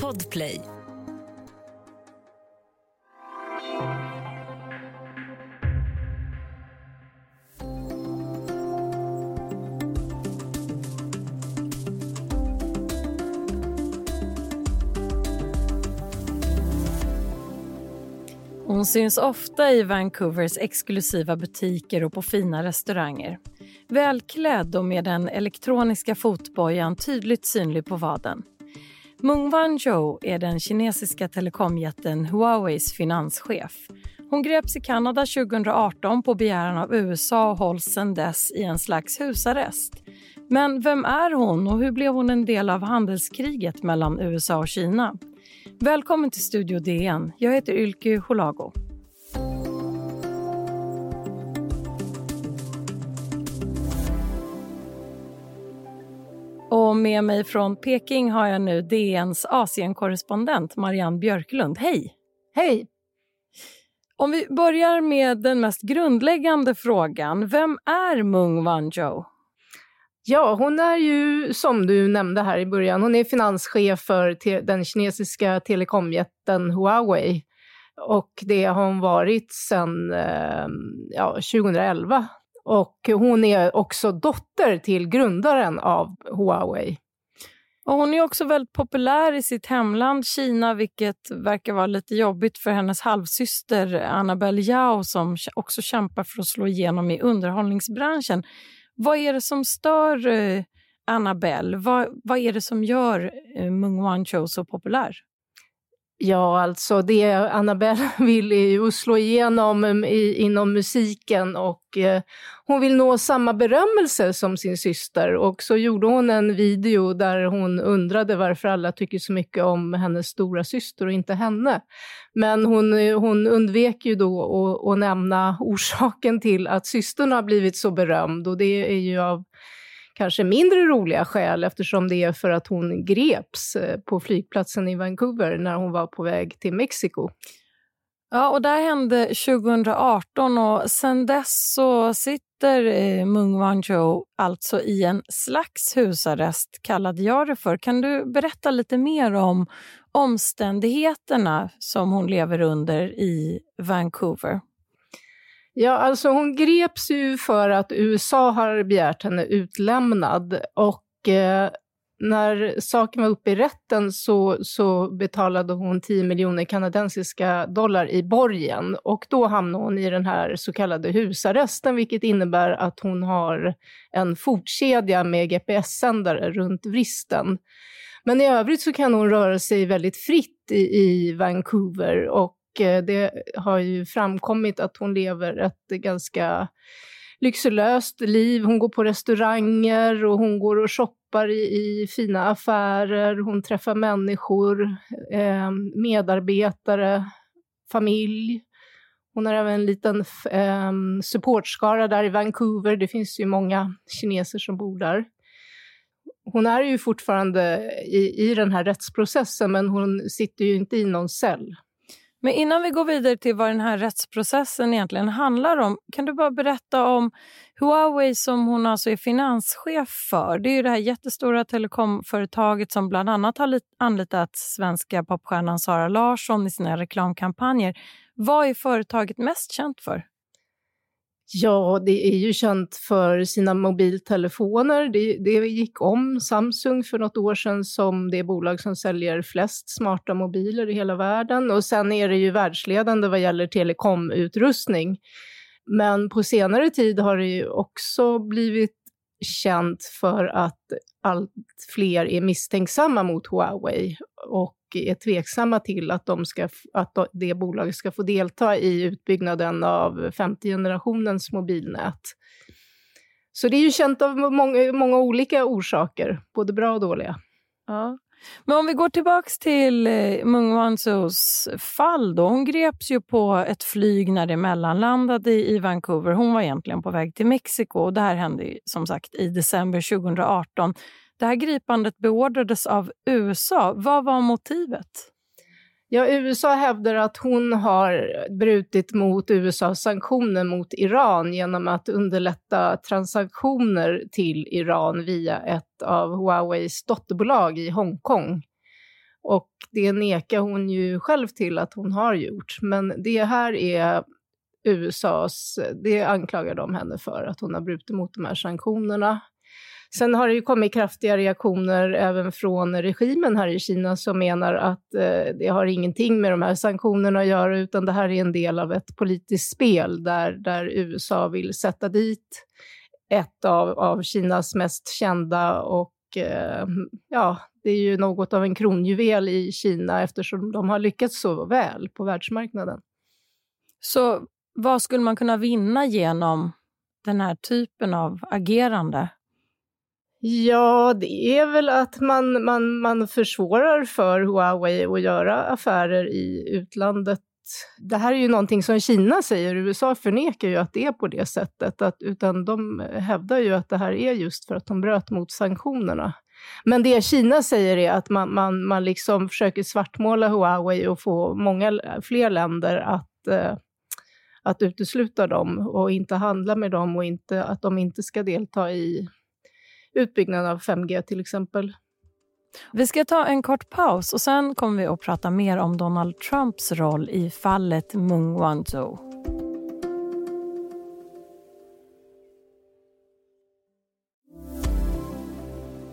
Podplay. Hon syns ofta i Vancouvers exklusiva butiker och på fina restauranger. Välklädd och med den elektroniska fotbojan tydligt synlig på vaden. Meng Wanzhou är den kinesiska telekomjätten Huaweis finanschef. Hon greps i Kanada 2018 på begäran av USA och hålls sedan dess i en slags husarrest. Men vem är hon och hur blev hon en del av handelskriget mellan USA och Kina? Välkommen till Studio DN. Jag heter Ylke Holago. Och med mig från Peking har jag nu DNs Asienkorrespondent Marianne Björklund. Hej! Hej! Om vi börjar med den mest grundläggande frågan. Vem är Meng Wanzhou? Ja, hon är ju som du nämnde här i början, hon är finanschef för den kinesiska telekomjätten Huawei. Och det har hon varit sedan eh, ja, 2011. Och hon är också dotter till grundaren av Huawei. Och hon är också väldigt populär i sitt hemland Kina vilket verkar vara lite jobbigt för hennes halvsyster Annabelle Yao som också kämpar för att slå igenom i underhållningsbranschen. Vad är det som stör eh, Annabelle? Vad, vad är det som gör eh, Meng Wanzhou så populär? Ja, alltså det Annabelle vill är ju att slå igenom mm, i, inom musiken och eh, hon vill nå samma berömmelse som sin syster och så gjorde hon en video där hon undrade varför alla tycker så mycket om hennes stora syster och inte henne. Men hon, eh, hon undvek ju då att nämna orsaken till att systern har blivit så berömd och det är ju av kanske mindre roliga skäl eftersom det är för att hon greps eh, på flygplatsen i Vancouver när hon var på väg till Mexiko. Ja, och det hände 2018 och sen dess så sitter eh, Wan Wanzhou alltså i en slags husarrest, kallade jag det för. Kan du berätta lite mer om omständigheterna som hon lever under i Vancouver? Ja, alltså hon greps ju för att USA har begärt henne utlämnad och eh, när saken var uppe i rätten så, så betalade hon 10 miljoner kanadensiska dollar i borgen och då hamnade hon i den här så kallade husarresten vilket innebär att hon har en fotkedja med GPS-sändare runt vristen. Men i övrigt så kan hon röra sig väldigt fritt i, i Vancouver och Eh, det har ju framkommit att hon lever ett ganska lyxlöst liv. Hon går på restauranger och hon går och shoppar i, i fina affärer. Hon träffar människor, eh, medarbetare, familj. Hon har även en liten eh, supportskara där i Vancouver. Det finns ju många kineser som bor där. Hon är ju fortfarande i, i den här rättsprocessen men hon sitter ju inte i någon cell. Men innan vi går vidare till vad den här rättsprocessen egentligen handlar om, kan du bara berätta om Huawei som hon alltså är finanschef för? Det är ju det här jättestora telekomföretaget som bland annat har anlitat svenska popstjärnan Sara Larsson i sina reklamkampanjer. Vad är företaget mest känt för? Ja, det är ju känt för sina mobiltelefoner. Det, det, gick om Samsung för något år sedan som det bolag som säljer flest smarta mobiler i hela världen. Och sen är det ju världsledande vad gäller telekomutrustning. Men på senare tid har det ju också blivit känt för att allt fler är misstänksamma mot Huawei och är tveksamma till att, de ska, att det bolaget ska få delta i utbyggnaden av femte generationens mobilnät. Så det är ju känt av många, många olika orsaker, både bra och dåliga. Ja. Men om vi går tillbaka till eh, Mung Meng Wanzhous fall. Då. Hon greps ju på ett flyg när det mellanlandade i Vancouver. Hon var egentligen på väg till Mexiko. Och det här hände som sagt i december 2018. Det här gripandet beordrades av USA. Vad var motivet? Ja, USA hävdar att hon har brutit mot USAs sanktioner mot Iran genom att underlätta transaktioner till Iran via ett av Huaweis dotterbolag i Hongkong. Och det nekar hon ju själv till att hon har gjort. Men det här är USAs, det anklagar de henne för, att hon har brutit mot de här sanktionerna. Sen har det ju kommit kraftiga reaktioner även från regimen här i Kina som menar att eh, det har ingenting med de här sanktionerna att göra utan det här är en del av ett politiskt spel där, där USA vill sätta dit ett av, av Kinas mest kända och eh, ja, det är ju något av en kronjuvel i Kina eftersom de har lyckats så väl på världsmarknaden. Så vad skulle man kunna vinna genom den här typen av agerande? Ja, det är väl att man, man, man försvårar för Huawei att göra affärer i utlandet. Det här är ju någonting som Kina säger, USA förnekar ju att det är på det sättet, att, utan de hävdar ju att det här är just för att de bröt mot sanktionerna. Men det Kina säger är att man, man, man liksom försöker svartmåla Huawei och få många fler länder att, eh, att utesluta dem och inte handla med dem och inte, att de inte ska delta i utbyggnaden av 5G till exempel. Vi ska ta en kort paus och sen kommer vi att prata mer om Donald Trumps roll i fallet Meng Wanzhou.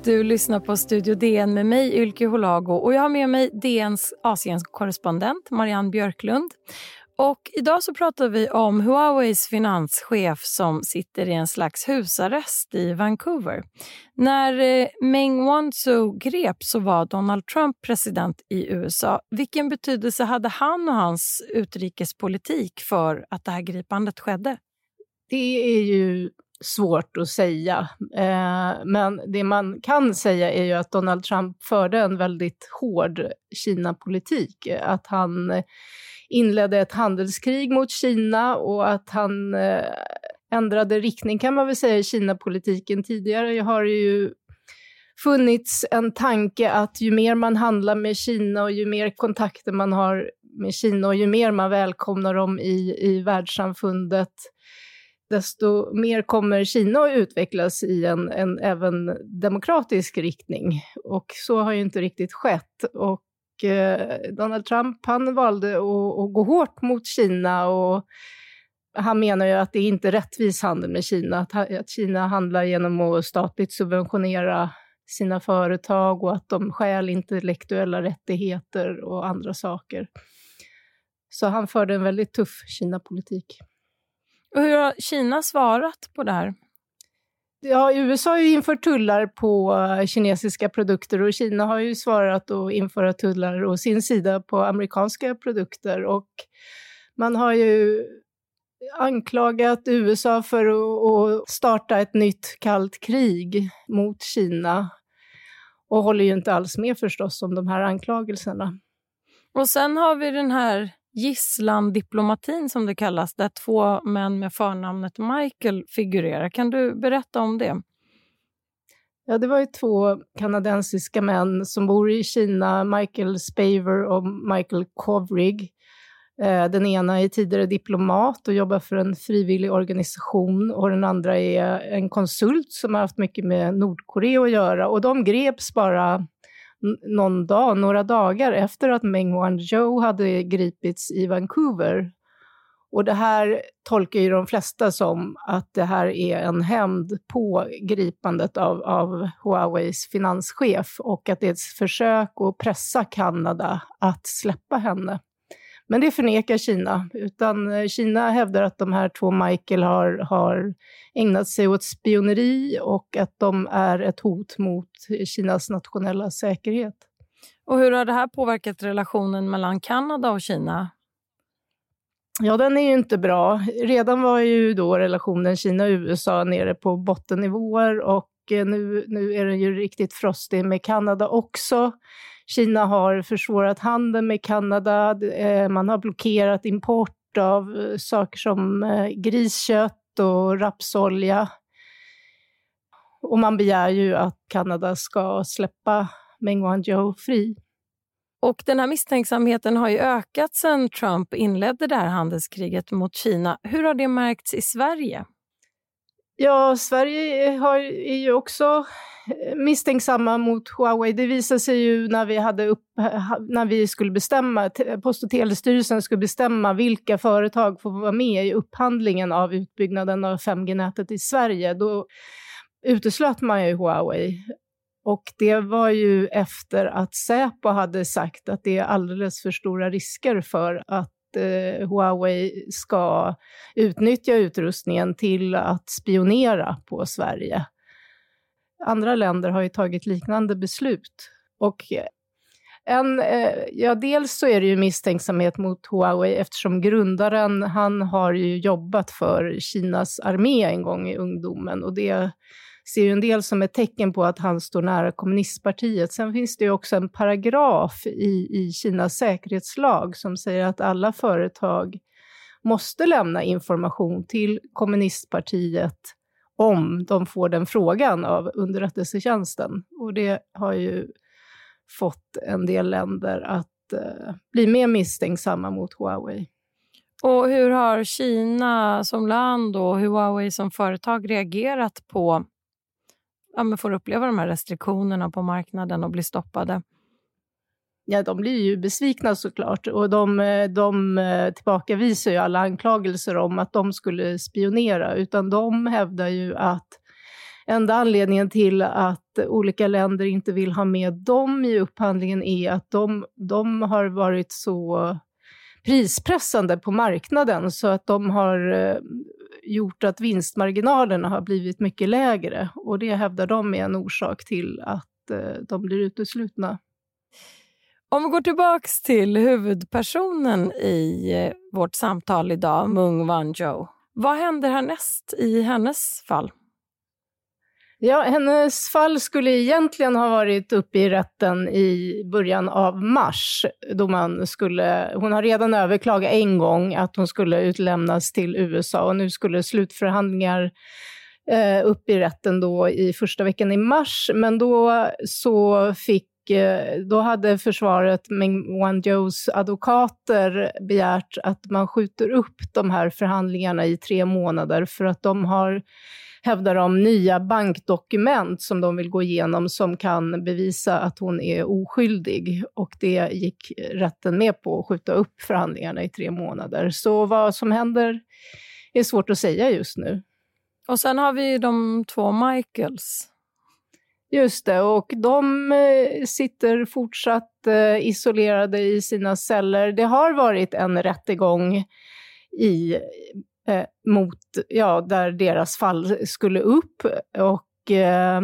Du lyssnar på Studio DN med mig, Ylke Holago. Och jag har med mig DNs Asienkorrespondent Marianne Björklund. Och idag så pratar vi om Huaweis finanschef som sitter i en slags husarrest i Vancouver. När eh, Meng Wanzhou greps så var Donald Trump president i USA. Vilken betydelse hade han och hans utrikespolitik för att det här gripandet skedde? Det är ju svårt att säga. Eh, men det man kan säga är ju att Donald Trump förde en väldigt hård Kina-politik. Att han eh, inledde ett handelskrig mot Kina och att han eh, ändrade riktning kan man väl säga i Kina-politiken. Tidigare har det ju funnits en tanke att ju mer man handlar med Kina och ju mer kontakter man har med Kina och ju mer man välkomnar dem i, i världssamfundet, desto mer kommer Kina att utvecklas i en, en även demokratisk riktning. Och så har ju inte riktigt skett. Och Eh, Donald Trump han valde att, att gå hårt mot Kina och han menar ju att det inte är rättvis handel med Kina, att, att Kina handlar genom att statligt subventionera sina företag och att de stjäl intellektuella rättigheter och andra saker. Så han förde en väldigt tuff Kina-politik. Och hur har Kina svarat på det här? Ja, USA har ju infört tullar på kinesiska produkter och Kina har ju svarat att införa tullar å sin sida på amerikanska produkter. Och man har ju anklagat USA för att starta ett nytt kallt krig mot Kina och håller ju inte alls med förstås om de här anklagelserna. Och sen har vi den här gisslandiplomatin som det kallas, där två män med förnamnet Michael figurerar. Kan du berätta om det? Ja, det var ju två kanadensiska män som bor i Kina, Michael Spaver och Michael Kovrig. Eh, den ena är tidigare diplomat och jobbar för en frivillig organisation och den andra är en konsult som har haft mycket med Nordkorea att göra. Och de greps bara någon dag, några dagar efter att Meng Wanzhou hade gripits i Vancouver. Och det här tolkar ju de flesta som att det här är en hämnd på gripandet av, av Huaweis finanschef och att det är ett försök att pressa Kanada att släppa henne. Men det förnekar Kina, utan eh, Kina hävdar att de här två Michael har, har ägnat sig åt spioneri och att de är ett hot mot Kinas nationella säkerhet. Och hur har det här påverkat relationen mellan Kanada och Kina? Ja, den är ju inte bra. Redan var ju då relationen Kina-USA nere på bottennivåer och eh, nu, nu är den ju riktigt frostig med Kanada också. Kina har försvårat handeln med Kanada, eh, man har blockerat import av eh, saker som eh, griskött och rapsolja. Och man begär ju att Kanada ska släppa Meng Wanzhou fri. Och den här misstänksamheten har ju ökat sedan Trump inledde det här handelskriget mot Kina. Hur har det märkts i Sverige? Ja, Sverige har, är ju också eh, misstänksamma mot Huawei. Det visade sig ju när vi, hade upp, eh, när vi skulle bestämma, Post och telestyrelsen skulle bestämma vilka företag får vara med i upphandlingen av utbyggnaden av 5G-nätet i Sverige. Då uteslöt man ju Huawei. Och det var ju efter att Säpo hade sagt att det är alldeles för stora risker för att eh, Huawei ska utnyttja utrustningen till att spionera på Sverige. Andra länder har ju tagit liknande beslut. Och eh, en, eh, ja, dels så är det ju misstänksamhet mot Huawei eftersom grundaren, han har ju jobbat för Kinas armé en gång i ungdomen och det ser ju en del som ett tecken på att han står nära kommunistpartiet. Sen finns det ju också en paragraf i, i Kinas säkerhetslag som säger att alla företag måste lämna information till kommunistpartiet om de får den frågan av underrättelsetjänsten. Och det har ju fått en del länder att eh, bli mer misstänksamma mot Huawei. Och hur har Kina som land och Huawei som företag reagerat på ja, men får uppleva de här restriktionerna på marknaden och blir stoppade? Ja, de blir ju besvikna såklart. Och de, eh, de eh, tillbakavisar ju alla anklagelser om att de skulle spionera, utan de hävdar ju att enda anledningen till att olika länder inte vill ha med dem i upphandlingen är att de, de har varit så prispressande på marknaden. Så att de har eh, gjort att vinstmarginalerna har blivit mycket lägre och det hävdar de är en orsak till att eh, de blir uteslutna. Om vi går tillbaka till huvudpersonen i eh, vårt samtal idag, Mung Wanzhou. Vad händer härnäst i hennes fall? Ja, hennes fall skulle egentligen ha varit uppe i rätten i början av mars. Då man skulle, hon har redan överklagat en gång att hon skulle utlämnas till USA och nu skulle slutförhandlingar eh, upp i rätten då i första veckan i mars. Men då så fick Eh, då hade försvaret Meng Wanzhous advokater begärt att man skjuter upp de här förhandlingarna i tre månader för att de har hävdar de, nya bankdokument som de vill gå igenom som kan bevisa att hon är oskyldig. Och det gick rätten med på, att skjuta upp förhandlingarna i tre månader. Så vad som händer är svårt att säga just nu. Och sen har vi de två Michaels Just det, och de eh, sitter fortsatt eh, isolerade i sina celler. Det har varit en rättegång i, eh, mot, ja, där deras fall skulle upp. Och, eh,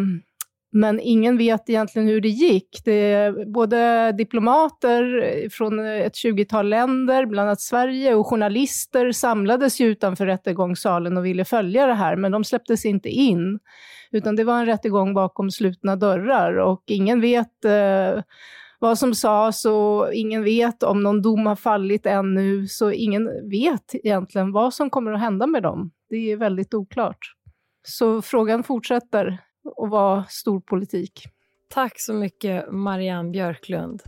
men ingen vet egentligen hur det gick. Det, både diplomater från ett 20-tal länder, bland annat Sverige, och journalister samlades ju utanför rättegångssalen och ville följa det här, men de släpptes inte in. Utan det var en rättegång bakom slutna dörrar och ingen vet eh, vad som sades och ingen vet om någon dom har fallit ännu. Så ingen vet egentligen vad som kommer att hända med dem. Det är väldigt oklart. Så frågan fortsätter att vara storpolitik. Tack så mycket, Marianne Björklund.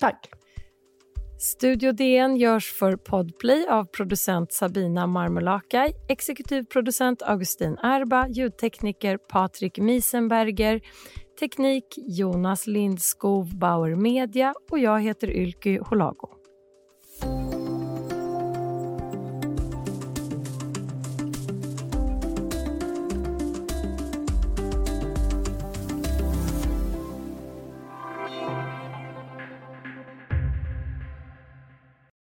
Tack. Studio DN görs för Podplay av producent Sabina Marmolakai, exekutiv producent Augustin Erba, ljudtekniker Patrik Miesenberger, teknik Jonas Lindskov Bauer Media och jag heter Ylky Holago.